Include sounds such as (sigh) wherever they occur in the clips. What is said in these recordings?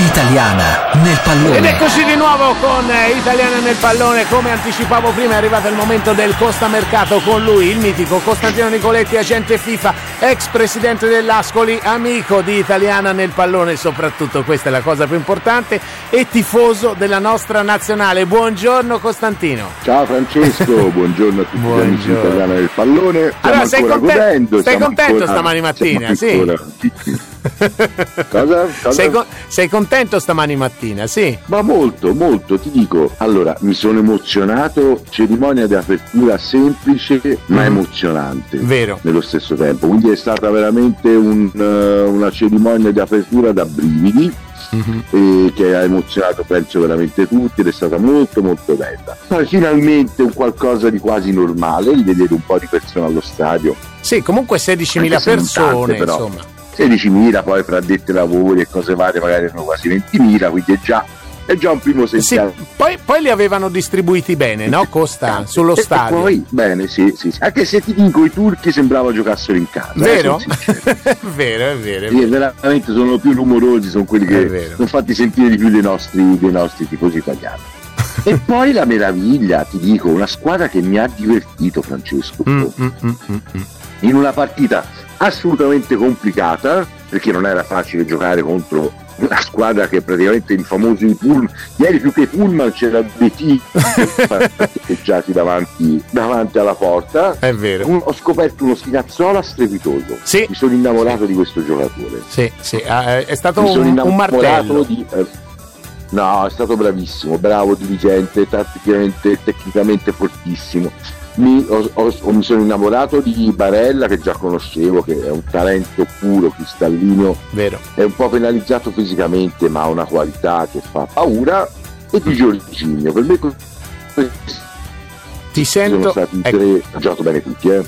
Italiana nel pallone. Ed eccoci di nuovo con eh, Italiana nel pallone. Come anticipavo prima è arrivato il momento del Costa Mercato con lui, il mitico Costantino Nicoletti, agente FIFA, ex presidente dell'Ascoli, amico di Italiana nel pallone, soprattutto questa è la cosa più importante, e tifoso della nostra nazionale. Buongiorno Costantino. Ciao Francesco, (laughs) buongiorno a tutti gli amici di Italiana nel pallone. Stiamo Allora, sei, ancora conten- godendo, sei contento ancora- stamani mattina? Sì. Cosa? Cosa? Sei, con- sei contento stamani mattina? Sì. Ma molto, molto, ti dico. Allora, mi sono emozionato, cerimonia di apertura semplice ma Mm. emozionante. Vero. Nello stesso tempo, quindi è stata veramente un, eh, una cerimonia di apertura da brividi. e che ha emozionato penso veramente tutti ed è stata molto molto bella. Poi finalmente un qualcosa di quasi normale, di vedere un po' di persone allo stadio. Sì, comunque 16.000 Anche se non persone, tante, però. insomma. 16.000, poi fra detti lavori e cose varie magari erano quasi 20.000, quindi è già, è già un primo Sì, segnale. poi, poi li avevano distribuiti bene, no? Costa (laughs) sullo E stadio. poi, bene, sì, sì, sì. Anche se ti dico, i turchi sembrava giocassero in casa. eh, Vero? sincero. è (laughs) vero, è vero. è Sì, vero. veramente sono più rumorosi, sono quelli che sono fatti sentire di più dei nostri, dei nostri tifosi italiani. (laughs) e poi la meraviglia, ti dico, una squadra che mi ha divertito, Francesco, Mm, mm, mm, mm, mm. in una partita assolutamente complicata, perché non era facile giocare contro una squadra che praticamente i famosi Pullman, ieri più che Pullman c'era team (laughs) parcheggiati davanti, davanti alla porta. È vero. Un- ho scoperto uno spinazzola strepitoso. Sì. Mi sono innamorato di questo giocatore. Sì, sì, eh, è stato Mi un, un martello. di. eh, no, è stato bravissimo, bravo, diligente, tatticamente, tecnicamente fortissimo. Mi, ho- ho- mi sono innamorato di Barella che già conoscevo, che è un talento puro, cristallino, Vero. è un po' penalizzato fisicamente, ma ha una qualità che fa paura. E di Giorginio, per me Ti sono sento. stati i ecco, tre, hanno giocato bene tutti, eh.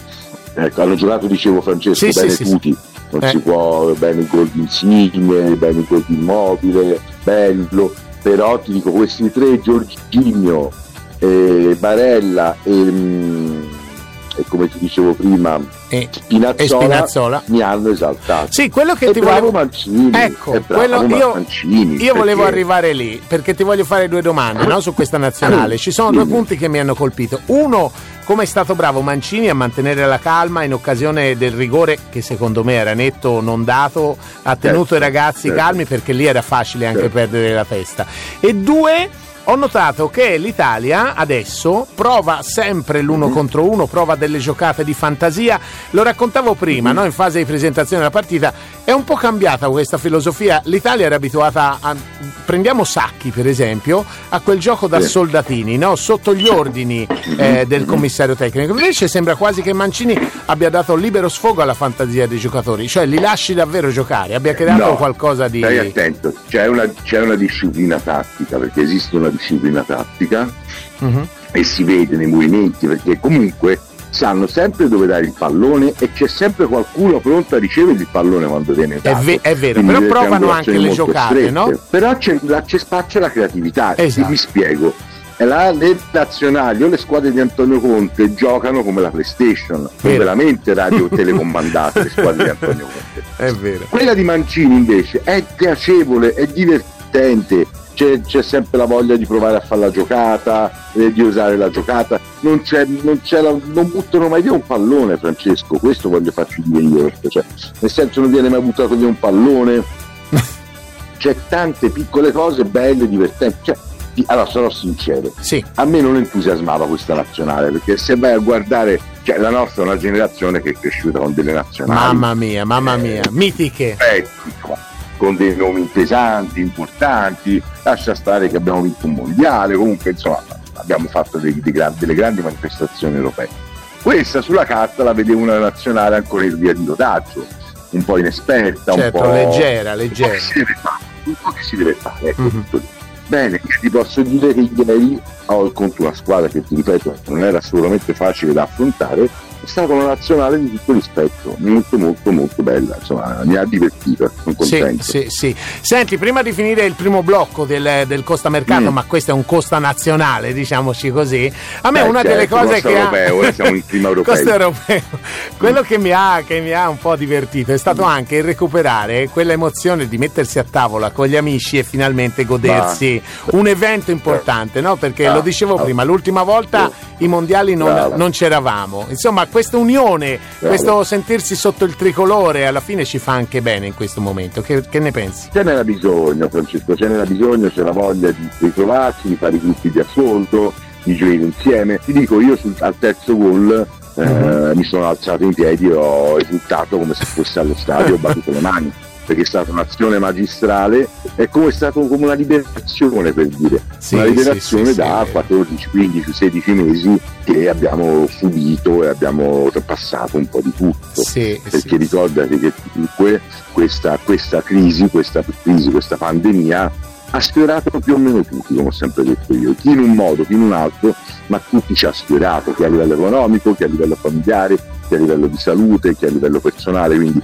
Ecco, hanno giocato, dicevo Francesco, Sì, sì, bene sì, tutti. Non Eh. si può, bene il gol di Insigne, bene il gol di Immobile, bello. Però ti dico, questi tre, Giorginio, eh, Barella e, mm, e come ti dicevo prima, e- Spinazzola, e Spinazzola. mi hanno esaltato. Sì, quello che e ti bravo volevo. Mancini, Ecco, bravo quello io, Mancini, io volevo perché- arrivare lì perché ti voglio fare due domande no, su questa nazionale. Ci sono due punti che mi hanno colpito. Uno, come è stato bravo Mancini a mantenere la calma in occasione del rigore che secondo me era netto non dato, ha tenuto Certo, i ragazzi certo. calmi perché lì era facile anche Certo. perdere la testa. E due, ho notato che l'Italia adesso prova sempre l'uno Mhm. contro uno, prova delle giocate di fantasia. Lo raccontavo prima, Mhm. no, in fase di presentazione della partita. È un po' cambiata questa filosofia. L'Italia era abituata a. Prendiamo Sacchi, per esempio, a quel gioco da soldatini, no? sotto gli ordini (laughs) eh, del commissario tecnico. Invece sembra quasi che Mancini abbia dato libero sfogo alla fantasia dei giocatori, cioè li lasci davvero giocare, abbia creato No, qualcosa di. Stai attento, c'è una, c'è una disciplina tattica, perché esiste una disciplina tattica Mhm. e si vede nei movimenti, perché comunque sanno sempre dove dare il pallone e c'è sempre qualcuno pronto a ricevere il pallone quando viene È, dato. ve- è vero, Quindi però provano anche le giocate, strette. no? Però c'è, c'è spazio alla creatività, Esatto. vi spiego. Là le nazionali o le squadre di Antonio Conte giocano come la PlayStation, sono veramente radio telecomandate le squadre di Antonio Conte. (laughs) È vero. Quella di Mancini invece è piacevole, è divertente, c'è, c'è sempre la voglia di provare a fare la giocata, eh, di usare la giocata, non, c'è, non, c'è la- non buttano mai via un pallone Francesco, questo voglio farci dire io, cioè, nel senso non viene mai buttato via un pallone, (laughs) c'è tante piccole cose belle, divertenti, cioè, allora sarò sincero, Sì, a me non entusiasmava questa nazionale perché se vai a guardare, cioè la nostra è una generazione che è cresciuta con delle nazionali. Mamma mia, mamma mia, mitiche. eh, insomma, con dei nomi pesanti, importanti, lascia stare che abbiamo vinto un mondiale, comunque insomma abbiamo fatto dei- dei gran- delle grandi manifestazioni europee. Questa sulla carta la vedevo una nazionale ancora in via di rodaggio, un po' inesperta, Certo, un po' leggera, leggera. che si deve fare, un po' che si deve fare, ecco, Mhm. tutto lì. Bene, ti posso dire che ieri ho contro una squadra che ti ripeto non era assolutamente facile da affrontare, è stata una nazionale di tutto rispetto, molto molto molto bella, insomma mi ha divertito, sono contento. Sì, sì, sì. Senti, prima di finire il primo blocco del, del Costa Mercato, mm. ma questo è un Costa nazionale, diciamoci così, a me Beh, una certo, delle cose Costa che europeo, ha... siamo in clima (laughs) europeo. Costa europeo. Quello che mi, ha, che mi ha un po' divertito è stato anche il recuperare quell'emozione di mettersi a tavola con gli amici e finalmente godersi Ma... un evento importante, no? Perché Ah, lo dicevo ah. prima, l'ultima volta i mondiali non, non c'eravamo. Insomma, questa unione, Brava. questo sentirsi sotto il tricolore alla fine ci fa anche bene in questo momento. Che, che ne pensi? Ce n'era bisogno, Francesco, ce n'era bisogno, c'è la voglia di ritrovarsi, di fare i gruppi di ascolto, di gioire insieme. Ti dico, io sul- al terzo gol eh, Mhm. mi sono alzato in piedi e ho esultato come se fosse allo stadio, ho battuto le mani, perché è stata un'azione magistrale, è come è stato come una liberazione per dire, Sì, una liberazione sì, da sì. 14, 15, 16 mesi che abbiamo subito e abbiamo passato un po' di tutto perché sì. ricordati che comunque questa, questa crisi, questa crisi, questa pandemia ha sfiorato più o meno tutti, come ho sempre detto io, chi in un modo, chi in un altro, ma tutti ci ha sfiorato, chi a livello economico, chi a livello familiare, chi a livello di salute, chi a livello personale, quindi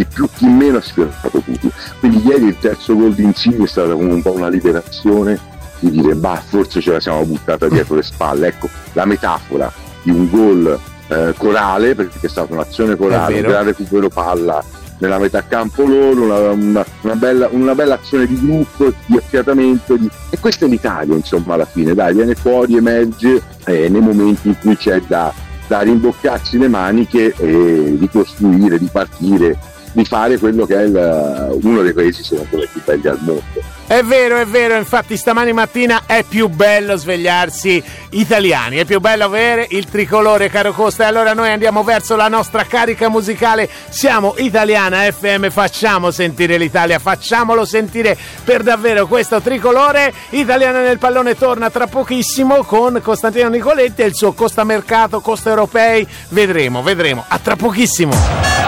chi più chi meno ha sfiorato tutti. Quindi ieri il terzo gol di Insigne è stata come un po' una liberazione di dire bah forse ce la siamo buttata dietro le spalle, ecco la metafora di un gol eh, corale, perché è stata un'azione corale, un gran recupero palla nella metà campo loro, una, una- una bella, una bella azione di gruppo, di affiatamento, di- e questa è l'Italia insomma alla fine, dai, viene fuori, emerge eh, nei momenti in cui c'è da, da rimboccarsi le maniche e ricostruire, di partire, di fare quello che è il- uno dei paesi secondo me più belli al mondo. È vero, è vero, infatti stamani mattina è più bello svegliarsi italiani, è più bello avere il tricolore, caro Costa. E allora noi andiamo verso la nostra carica musicale. Siamo Italiana FM, facciamo sentire l'Italia, facciamolo sentire per davvero questo tricolore. Italiana nel pallone torna tra pochissimo con Costantino Nicoletti e il suo Costa Mercato, Costa Europei. Vedremo, vedremo. A tra pochissimo.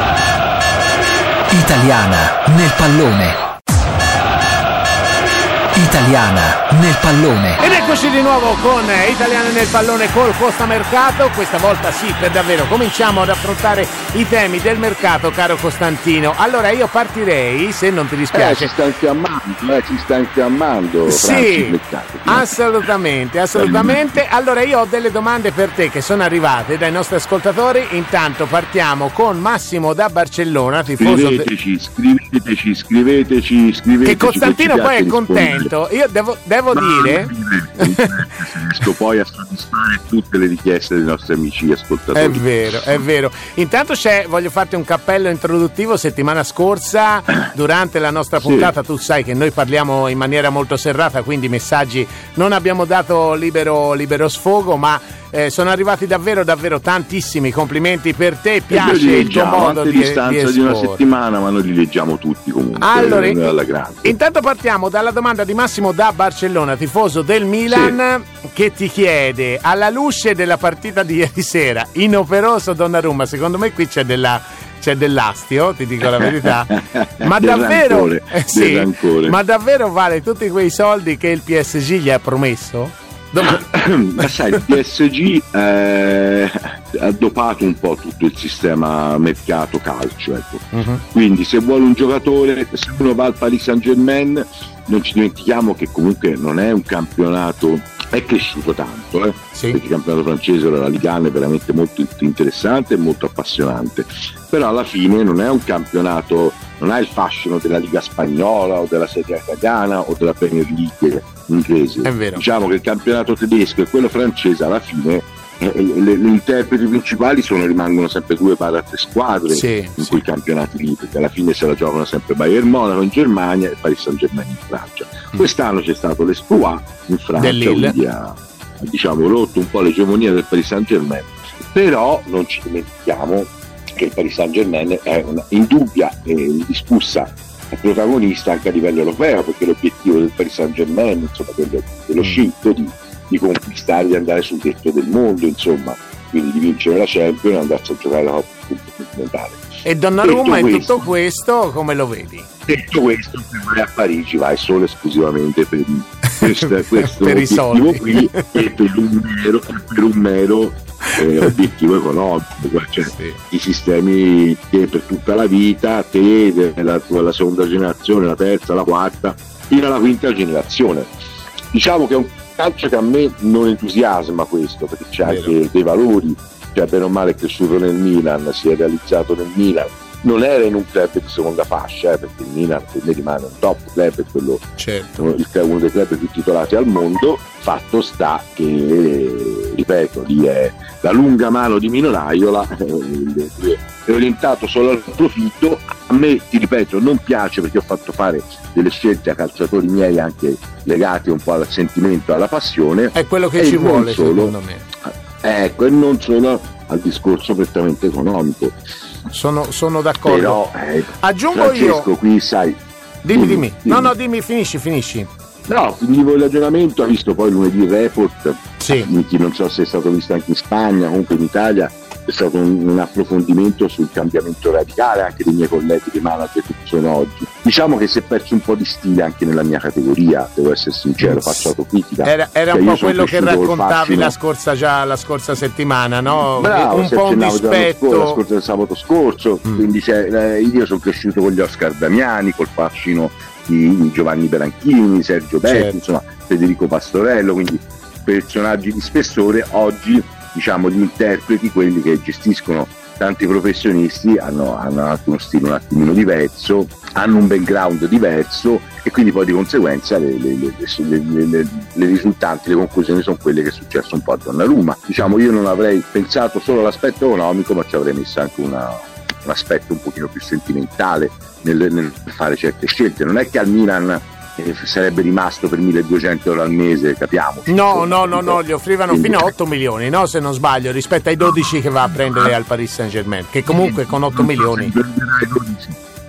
Italiana nel pallone. Italiana nel pallone. Ed eccoci di nuovo con eh, Italiane nel pallone col Costa Mercato. Questa volta sì, per davvero cominciamo ad affrontare i temi del mercato, caro Costantino. Allora io partirei, se non ti Eh, dispiace. ci sta infiammando, eh, ci sta infiammando Sì, assolutamente, assolutamente. Allora io ho delle domande per te che sono arrivate dai nostri ascoltatori. Intanto partiamo con Massimo da Barcellona, tifoso Scriveteci, scriveteci, scriveteci, scriveteci. che Costantino poi è piace contento. Io devo, devo dire... riesco poi a soddisfare tutte le richieste dei nostri amici ascoltatori. È vero, è vero. Intanto c'è, voglio farti un cappello introduttivo. Settimana scorsa, durante la nostra Sì. puntata, tu sai che noi parliamo in maniera molto serrata, quindi messaggi non abbiamo dato libero, libero sfogo, ma eh, sono arrivati davvero, davvero tantissimi complimenti per te. Piace li il tuo leggiamo modo di, a distanza di di, una settimana, ma noi li leggiamo tutti comunque. Allora, eh, intanto partiamo dalla domanda di Massimo da Barcellona, tifoso del Milan, che ti chiede, alla luce della partita di (laughs) ieri sera, inoperoso Donnarumma, secondo me qui c'è della... C'è dell'astio, ti dico la verità. (laughs) Ma davvero, rancore, eh, sì, ma davvero vale tutti quei soldi che il PSG gli ha promesso? (coughs) Ma sai, il PSG eh, ha dopato un po' tutto il sistema mercato calcio. Ecco. Mhm. Quindi se vuole un giocatore, se uno va al Paris Saint Germain, non ci dimentichiamo che comunque non è un campionato, è cresciuto tanto, eh? Sì. perché il campionato francese, la Liga è veramente molto interessante e molto appassionante, però alla fine non è un campionato, non ha il fascino della Liga spagnola o della Serie A italiana o della Premier League inglese. È vero. Diciamo che il campionato tedesco e quello francese alla fine eh, le, le interpreti principali sono, rimangono sempre due barra tre squadre Sì, in sì. quei campionati lì, perché alla fine se la giocano sempre Bayern Monaco in Germania e Paris Saint Germain in Francia. Mm. Quest'anno c'è stato l'Espoir in Francia, quindi ha, ha, diciamo, rotto un po' l'egemonia del Paris Saint Germain, però non ci dimentichiamo che il Paris Saint Germain è una indubbia e indiscussa protagonista anche a livello europeo, perché l'obiettivo del Paris Saint Germain, insomma, quello dello Mm. scitto di, di conquistare, di andare sul tetto del mondo, insomma, quindi di vincere la Champions e andarsi a giocare la Coppa continentale. E Donnarumma in tutto questo- come lo vedi? Detto questo, se vai a Parigi vai solo esclusivamente per questo, (laughs) questo Per i soldi. qui (laughs) e per un mero, per un mero eh, obiettivo economico, cioè sì. i sistemi che per tutta la vita, te, la, la seconda generazione, la terza, la quarta, fino alla quinta generazione. Diciamo che è un calcio che a me non entusiasma questo, perché c'è Vero. anche dei valori, cioè bene o male è cresciuto nel Milan, si è realizzato nel Milan, non era in un club di seconda fascia, eh, perché il Milan per me rimane un top club, è quello, certo. uno, uno, dei club più titolati al mondo. Fatto sta che, ripeto, lì è la lunga mano di Mino Raiola, (laughs) eh, è orientato solo al profitto. A me, ti ripeto, non piace perché ho fatto fare delle scelte a calciatori miei anche legati un po' al sentimento, alla passione. È quello che ci vuole, solo, secondo me. Ecco, e non solo al discorso prettamente economico sono, sono d'accordo. Però, eh, Aggiungo Francesco, io. qui sai. Dimmi, dimmi, dimmi. No, no, dimmi, finisci, finisci. No, finivo il ragionamento, ha visto poi lunedì il report, sì. non so se è stato visto anche in Spagna, comunque in Italia, è stato un, un, approfondimento sul cambiamento radicale anche dei miei colleghi di manager che sono oggi. Diciamo che si è perso un po' di stile anche nella mia categoria, devo essere sincero, faccio autocritica. Era, era cioè, un po' quello che raccontavi la scorsa, già, la scorsa settimana, no? Bravo, un po' un dispetto. Scorso, la scorsa, il sabato scorso, mm. quindi eh, io sono cresciuto con gli Oscar Damiani, col fascino di Giovanni Beranchini, Sergio Betti, certo. insomma Federico Pastorello, quindi personaggi di spessore oggi diciamo, gli interpreti, quelli che gestiscono tanti professionisti, hanno, hanno anche uno stile un attimino diverso, hanno un background diverso e quindi poi di conseguenza le, le, le, le risultanti, le conclusioni sono quelle che è successo un po' a Donnarumma. Diciamo io non avrei pensato solo all'aspetto economico ma ci avrei messo anche una, un aspetto un pochino più sentimentale nel, nel fare certe scelte. Non è che al Milan sarebbe rimasto per 1200 euro al mese, capiamo. No, no, no, no, gli offrivano fino a 8 milioni, no, se non sbaglio, rispetto ai 12 che va a prendere al Paris Saint Germain, che comunque con 8 milioni...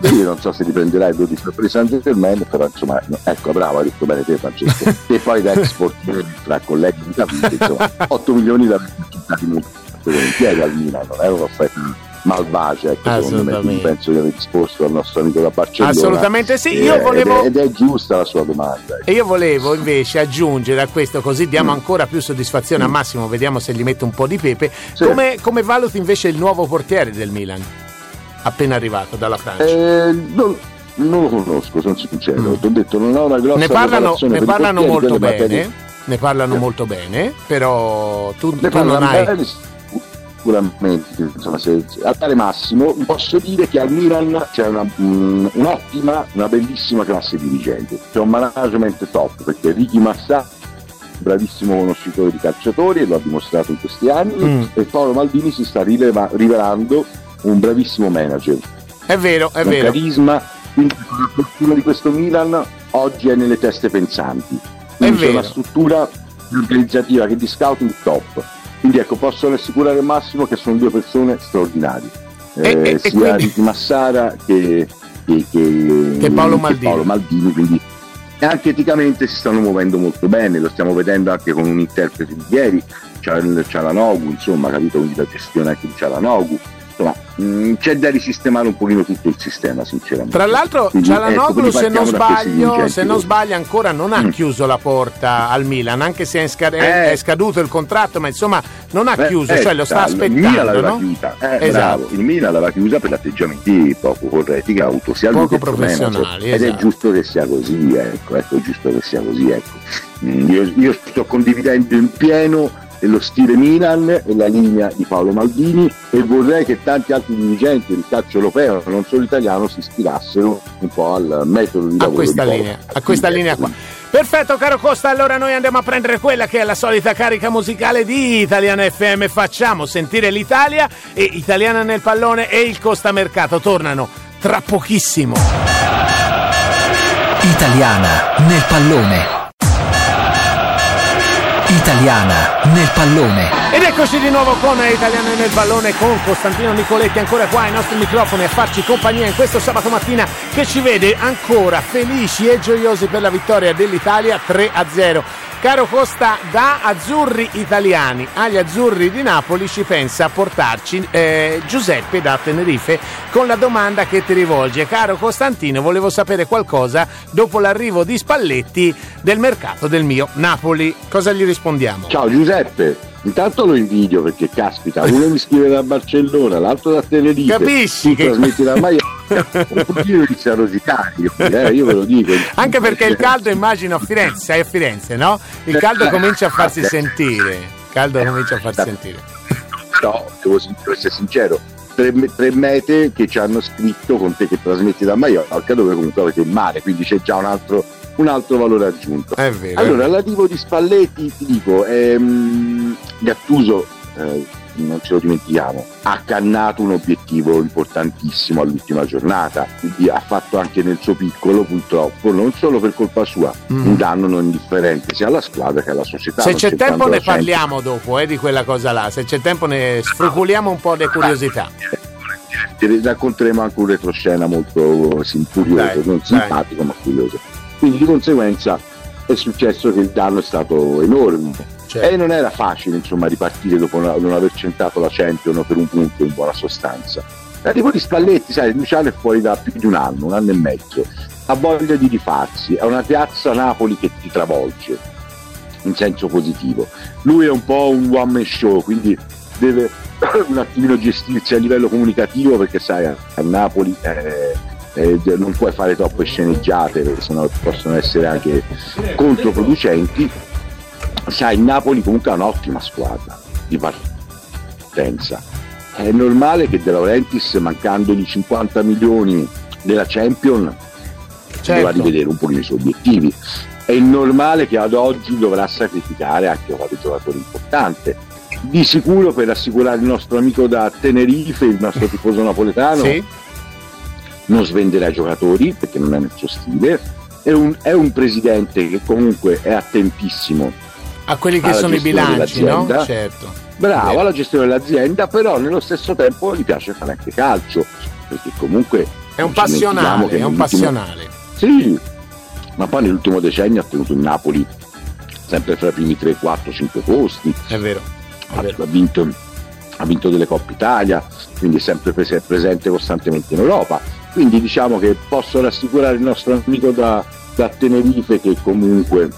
Io non so se riprenderai 12 per Paris Saint Germain, però insomma, ecco, bravo, hai detto bene te Francesco. (laughs) e poi da export tra colleghi di capite, insomma, 8 milioni da buttati molto volentieri al Milan, non è un'offerta malvagia, ecco, me. penso di aver risposto al nostro amico da Barcellona. Assolutamente sì, io volevo... Ed è, ed è giusta la sua domanda. Ecco. E io volevo invece aggiungere a questo, così diamo mm. ancora più soddisfazione mm. a Massimo, vediamo se gli mette un po' di pepe. Sì. Come, come, valuti invece il nuovo portiere del Milan, appena arrivato dalla Francia? Eh, non, non, lo conosco, sono sincero. Mm. Ti ho detto, non ho una grossa Ne parlano, ne parlano molto bene. Materie... Ne parlano molto bene, però tu, tu non hai... Bene, sicuramente insomma, se, a tale massimo posso dire che al Milan c'è una, um, un'ottima, una bellissima classe dirigente, c'è un management top perché Ricky Massà bravissimo conoscitore di calciatori e lo ha dimostrato in questi anni mm. e Paolo Maldini si sta rileva, rivelando un bravissimo manager. È vero, è un vero. carisma quindi la fortuna di questo Milan oggi è nelle teste pensanti. Quindi c'è una struttura organizzativa che di scouting top quindi ecco, posso assicurare al massimo che sono due persone straordinarie, eh, e, sia quindi... Ricky Massara che, che, che, che Paolo, Maldini. Paolo Maldini. Quindi anche eticamente si stanno muovendo molto bene, lo stiamo vedendo anche con un interprete di ieri, Cialanogu, insomma, capito? Quindi la gestione anche di Cialanogu insomma, mh, mm, c'è da risistemare un pochino tutto il sistema, sinceramente. Tra l'altro, Cialanoglu, ecco, se, non sbaglio, se non sbaglio, ancora non ha mm. chiuso la porta al Milan, anche se è, scad- eh. è, scaduto il contratto, ma insomma non ha chiuso, eh, cioè lo sta aspettando. Il Milan l'aveva no? chiusa, eh, esatto. bravo, il Milan l'aveva chiusa per atteggiamenti poco corretti che ha avuto sia poco professionali. Esatto. Ed è esatto. giusto che sia così, ecco, ecco, è giusto che sia così, ecco. Mm, io, io sto condividendo in pieno lo stile Milan e la linea di Paolo Maldini e vorrei che tanti altri dirigenti del calcio europeo, non solo italiano, si ispirassero un po' al metodo di lavoro. A questa linea, a questa linea qua. Perfetto caro Costa, allora noi andiamo a prendere quella che è la solita carica musicale di Italiana FM, facciamo sentire l'Italia e Italiana nel pallone e il Costa Mercato tornano tra pochissimo. Italiana nel pallone italiana nel pallone. Ed eccoci di nuovo con Italiana nel pallone con Costantino Nicoletti ancora qua ai nostri microfoni a farci compagnia in questo sabato mattina che ci vede ancora felici e gioiosi per la vittoria dell'Italia 3 a 0. Caro Costa, da azzurri italiani agli azzurri di Napoli ci pensa a portarci eh, Giuseppe da Tenerife con la domanda che ti rivolge. Caro Costantino, volevo sapere qualcosa dopo l'arrivo di Spalletti del mercato del mio Napoli. Cosa gli rispondiamo? Ciao Giuseppe. Intanto lo invidio perché caspita, uno mi scrive da Barcellona, l'altro da Tenerife. Capisci che trasmetti da Maiorca. un pochino inizia a rosicare, io, eh, io ve lo dico. Anche perché il caldo immagino a Firenze, sei a Firenze, no? Il caldo comincia a farsi sentire. Il caldo comincia a farsi sentire. Però devo essere sincero, tre, tre, mete che ci hanno scritto con te che trasmetti da Maiorca dove comunque avete il mare, quindi c'è già un altro un altro valore aggiunto. È vero. Allora, relativo di Spalletti, ti dico, ehm, Gattuso, eh, non ce lo dimentichiamo, ha cannato un obiettivo importantissimo all'ultima giornata, quindi ha fatto anche nel suo piccolo purtroppo, non solo per colpa sua, mm. un danno non indifferente sia alla squadra che alla società. Se c'è tempo ne parliamo dopo eh, di quella cosa là, se c'è tempo ne sfruculiamo un po' le curiosità. Ti racconteremo anche un retroscena molto curioso, non simpatico dai. ma curioso quindi di conseguenza è successo che il danno è stato enorme. Certo. e non era facile insomma ripartire dopo non aver centrato la Champions per un punto in buona sostanza. L'arrivo di Spalletti sai Luciano è fuori da più di un anno un anno e mezzo. Ha voglia di rifarsi. È una piazza Napoli che ti travolge in senso positivo. Lui è un po' un one man show quindi deve (coughs) un attimino gestirsi a livello comunicativo perché sai a, Napoli eh, eh, non puoi fare troppe sceneggiate perché sennò possono essere anche controproducenti. Sai Napoli comunque ha un'ottima squadra di partenza. È normale che De Laurentiis mancandogli 50 milioni della Champion certo. dovrà rivedere un pochino i suoi obiettivi. È normale che ad oggi dovrà sacrificare anche qualche giocatore importante. Di sicuro per assicurare il nostro amico da Tenerife il nostro tifoso napoletano sì non svenderà i giocatori perché non è nel suo stile, è un, è un presidente che comunque è attentissimo a quelli che sono i bilanci, no? Certo. Bravo alla gestione dell'azienda, però nello stesso tempo gli piace fare anche calcio, perché comunque è un passionale, è un passionale. Sì, ma poi nell'ultimo decennio ha tenuto il Napoli sempre fra i primi 3, 4, 5 posti. È vero. È vero. Ha, vinto, ha vinto delle Coppe Italia, quindi è sempre presente costantemente in Europa quindi diciamo che posso rassicurare il nostro amico da, da Tenerife che comunque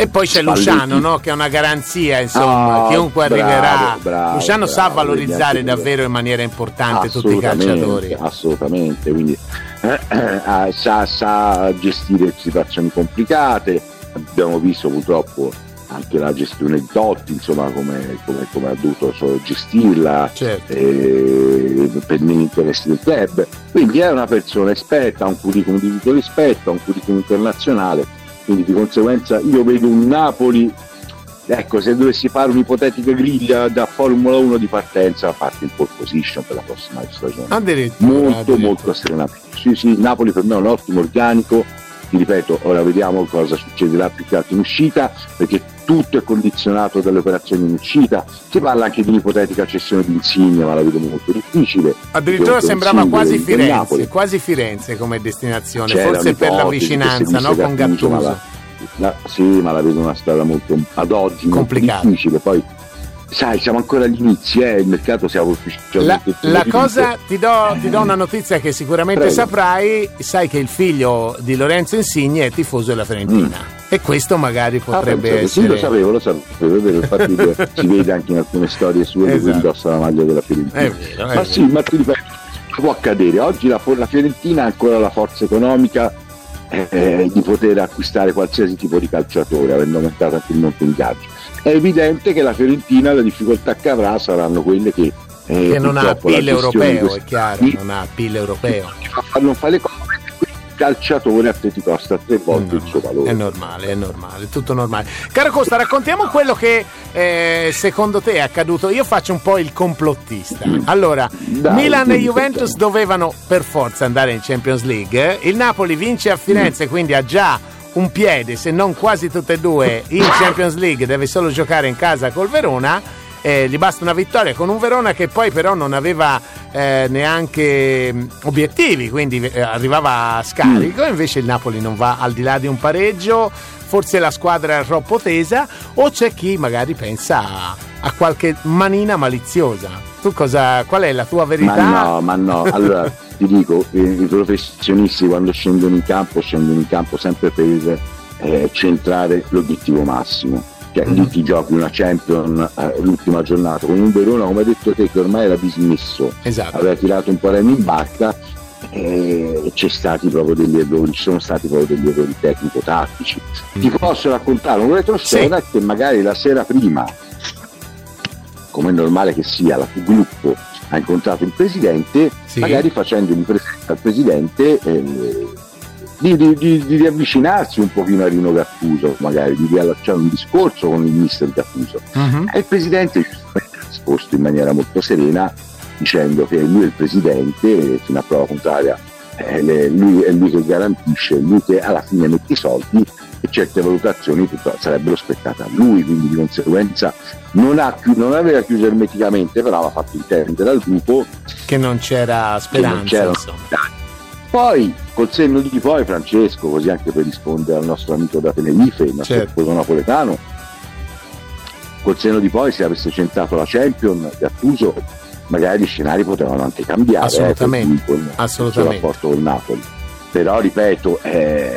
e poi c'è Luciano, no? che è una garanzia, insomma, oh, chiunque bravo, arriverà. Bravo, Luciano bravo, sa valorizzare davvero in maniera importante tutti i calciatori. Assolutamente, quindi eh, eh, (clears throat) sa, sa gestire situazioni complicate. Abbiamo visto purtroppo anche la gestione di Totti, insomma, come, come, come ha dovuto gestirla certo. eh, per gli interessi del club. Quindi è una persona esperta, ha un curriculum di tutto rispetto, ha un curriculum internazionale, quindi di conseguenza io vedo un Napoli, ecco, se dovessi fare un'ipotetica griglia da Formula 1 di partenza, parte in pole position per la prossima stagione. Molto, molto serenamente. Sì, sì, Napoli per me è un ottimo organico, ti ripeto, ora vediamo cosa succederà più che altro in uscita, perché tutto è condizionato dalle operazioni in uscita. Si parla anche di un'ipotetica cessione di Insigne, ma la vedo molto difficile. Addirittura sembrava quasi Firenze, quasi Firenze come destinazione, C'era forse per la vicinanza no? con Gattuso. Ma la, la, sì, ma la vedo una strada molto ad oggi complicata. difficile. Poi sai, siamo ancora agli inizi, eh, il mercato siamo ufficialmente. La, la cosa, ti do, ti do, una notizia che sicuramente Prego. saprai, sai che il figlio di Lorenzo Insigne è tifoso della Fiorentina. Mm. E questo magari ah, potrebbe ah, essere. Sì, lo sapevo, lo sapevo, è vero, infatti (laughs) si vede anche in alcune storie sue esatto. che indossa la maglia della Fiorentina. È vero, è ma vero. sì, ma ti ripeto, può accadere. Oggi la, la Fiorentina ha ancora la forza economica eh, di poter acquistare qualsiasi tipo di calciatore, avendo aumentato anche il monte di ingaggio è evidente che la Fiorentina le difficoltà che avrà saranno quelle che, eh, che non ha PIL europeo, è chiaro, non ha PIL europeo. Non fa le cose calciatore a te ti costa tre volte no, il suo valore. È normale, è normale, tutto normale. Caro Costa, raccontiamo quello che eh, secondo te è accaduto. Io faccio un po' il complottista. Mm. Allora, Dai, Milan e Juventus dovevano per forza andare in Champions League. Il Napoli vince a Firenze, mm. quindi ha già un piede, se non quasi tutte e due, in (coughs) Champions League, deve solo giocare in casa col Verona. Eh, gli basta una vittoria con un Verona che poi però non aveva eh, neanche mm, obiettivi, quindi eh, arrivava a scarico, mm. invece il Napoli non va al di là di un pareggio, forse la squadra è troppo tesa o c'è chi magari pensa a, a qualche manina maliziosa. Tu cosa, qual è la tua verità? Ma no, ma no, (laughs) allora ti dico, i, professionisti quando scendono in campo scendono in campo sempre per eh, centrare l'obiettivo massimo. Cioè cioè lì ti giochi una champion eh, l'ultima giornata con un Verona come hai detto te che ormai era dismesso. Esatto. aveva tirato un po' remi in barca e c'è stati proprio degli errori ci sono stati proprio degli errori tecnico-tattici. Ti posso raccontare un retroscena che magari la sera prima come è normale che sia la il gruppo ha incontrato il presidente Sì. magari facendogli presente al presidente eh, di, di- di- di riavvicinarsi un pochino a Rino Gattuso magari di riallacciare un discorso con il mister Gattuso Mhm. e il presidente ha risposto in maniera molto serena dicendo che lui è il presidente fino a prova contraria eh, le- lui è lui che garantisce, è lui che alla fine mette i soldi e certe valutazioni sarebbero spettate a lui, quindi di conseguenza non, ha non aveva chiuso ermeticamente, però aveva fatto intendere al gruppo Che non c'era speranza, non dai. Poi, col senno di poi, Francesco, così anche per rispondere al nostro amico da Tenerife, il nostro Certo. sposo napoletano, col senno di poi, se avesse centrato la Champion, Gattuso, magari gli scenari potevano anche cambiare. Assolutamente, eh, per lui, con- assolutamente. Il rapporto con Napoli. Però, ripeto, eh,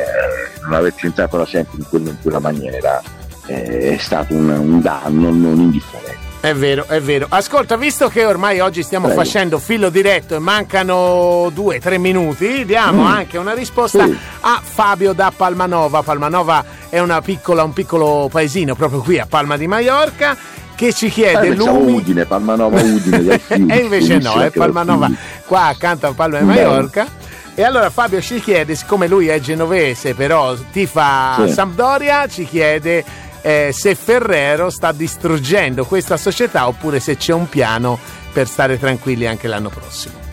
non aver centrato la Champion in, quella- in quella maniera eh, è stato un, un danno non indifferente. È vero, è vero. Ascolta, visto che ormai oggi stiamo Prego. facendo filo diretto e mancano due, tre minuti, diamo Mm. anche una risposta Sì. a Fabio da Palmanova. Palmanova è una piccola, un piccolo paesino proprio qui a Palma di Maiorca che ci Eh, chiede pensavo lumi. Udine, Palmanova Udine Friuli, (laughs) e invece no, è dal Palmanova qua accanto a Palma di. Maiorca. E allora Fabio ci chiede, siccome lui è genovese, però tifa Sì. Sampdoria, ci chiede eh, se Ferrero sta distruggendo questa società oppure se c'è un piano per stare tranquilli anche l'anno prossimo.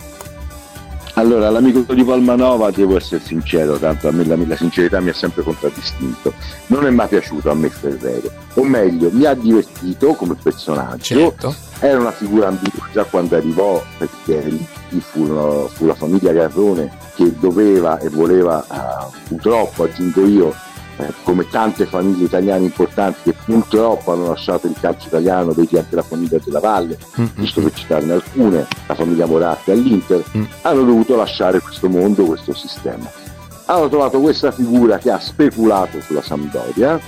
Allora, l'amico di Palmanova, devo essere sincero, tanto a me la, la sincerità mi ha sempre contraddistinto. Non è mai piaciuto a me Ferrero, o meglio, mi ha divertito come personaggio. Certo. Era una figura ambigua già quando arrivò, perché lì furono- fu la famiglia Garrone che doveva e voleva, eh, purtroppo aggiungo io, come tante famiglie italiane importanti che purtroppo hanno lasciato il calcio italiano, vedi anche la famiglia della Valle, giusto per citarne alcune, la famiglia Moratti all'Inter, Mm. hanno dovuto lasciare questo mondo, questo sistema. Hanno trovato questa figura che ha speculato sulla Sampdoria,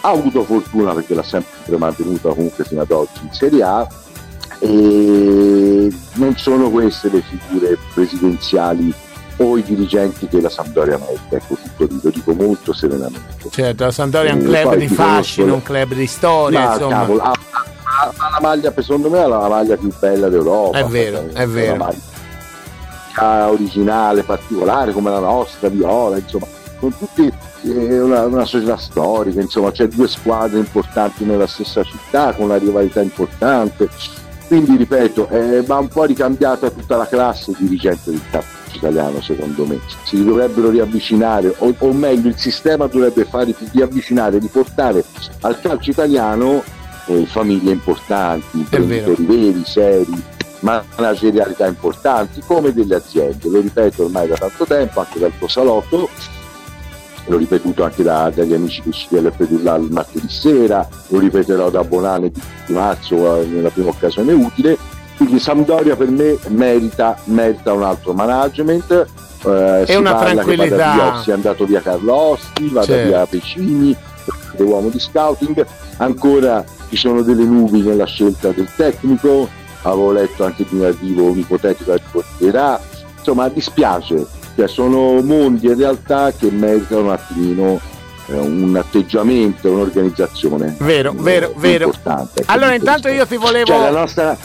ha avuto fortuna perché l'ha sempre mantenuta comunque fino ad oggi in Serie A e non sono queste le figure presidenziali o i dirigenti che la Sampdoria merita, ecco tutto lì, lo dico molto serenamente. Certo, la Sampdoria è un Eh, club di fascino, conosco- un club di storia, Ma insomma. cavolo, ha, ha- ha la maglia, secondo me ha la maglia più bella d'Europa. È vero, Cioè, è vero. Originale, particolare come la nostra, viola, insomma, con tutti eh, una, una società storica, insomma, c'è due squadre importanti nella stessa città, con una rivalità importante. Quindi ripeto, eh, va un po' ricambiata tutta la classe dirigente del calcio italiano, secondo me. Si dovrebbero riavvicinare, o, o meglio, il sistema dovrebbe fare riavvicinare, riportare al calcio italiano eh, famiglie importanti, imprenditori veri, seri, managerialità importanti, come delle aziende. Lo ripeto ormai da tanto tempo, anche dal tuo salotto, l'ho ripetuto anche da- dagli amici che ci là il martedì sera, lo ripeterò da Bonane di marzo eh, nella prima occasione utile. Quindi Sampdoria per me merita, merita un altro management. eh, si una tranquillità. via- sia andato via Carlo Osti, vada Certo. via Pecini, è uomo di scouting. Ancora ci sono delle nubi nella scelta del tecnico. Avevo letto anche di un arrivo, un ipotetico arrivo di. Insomma, dispiace, cioè, sono mondi e realtà che meritano un attimino eh, un atteggiamento, un'organizzazione. Vero, vero, vero. importante. Allora, intanto io ti volevo- Cioè, la nostra...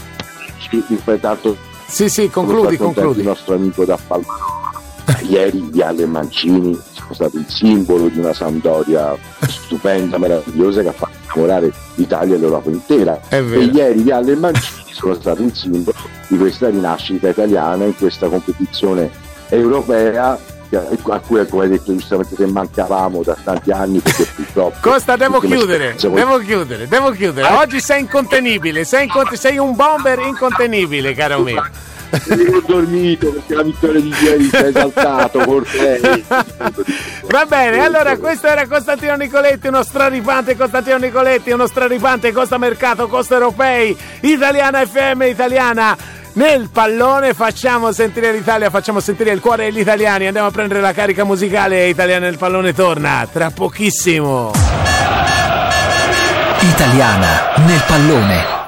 Sì, Intanto Sì, sì, concludi, il concludi. nostro amico da Palma. (laughs) Ieri Viale Mancini sono stato il simbolo di una Sampdoria stupenda, meravigliosa che ha fatto innamorare l'Italia e l'Europa intera. E ieri Viale e Mancini (laughs) sono stati il simbolo di questa rinascita italiana in questa competizione europea a cui, come hai detto giustamente, te mancavamo da tanti anni perché purtroppo... Costa, devo chiudere, speranze- devo chiudere, devo chiudere. Oggi sei incontenibile, sei, incont- sei un bomber incontenibile, caro mio. Non ho dormito perché la vittoria di ieri si è esaltato, Cortei. Va bene, allora questo era Costantino Nicoletti, uno straripante Costantino Nicoletti, uno straripante Costa Mercato, Costa Europei, Italiana FM, Italiana. Nel pallone facciamo sentire l'Italia, facciamo sentire il cuore degli italiani, andiamo a prendere la carica musicale Italiana nel pallone torna tra pochissimo. Italiana nel pallone.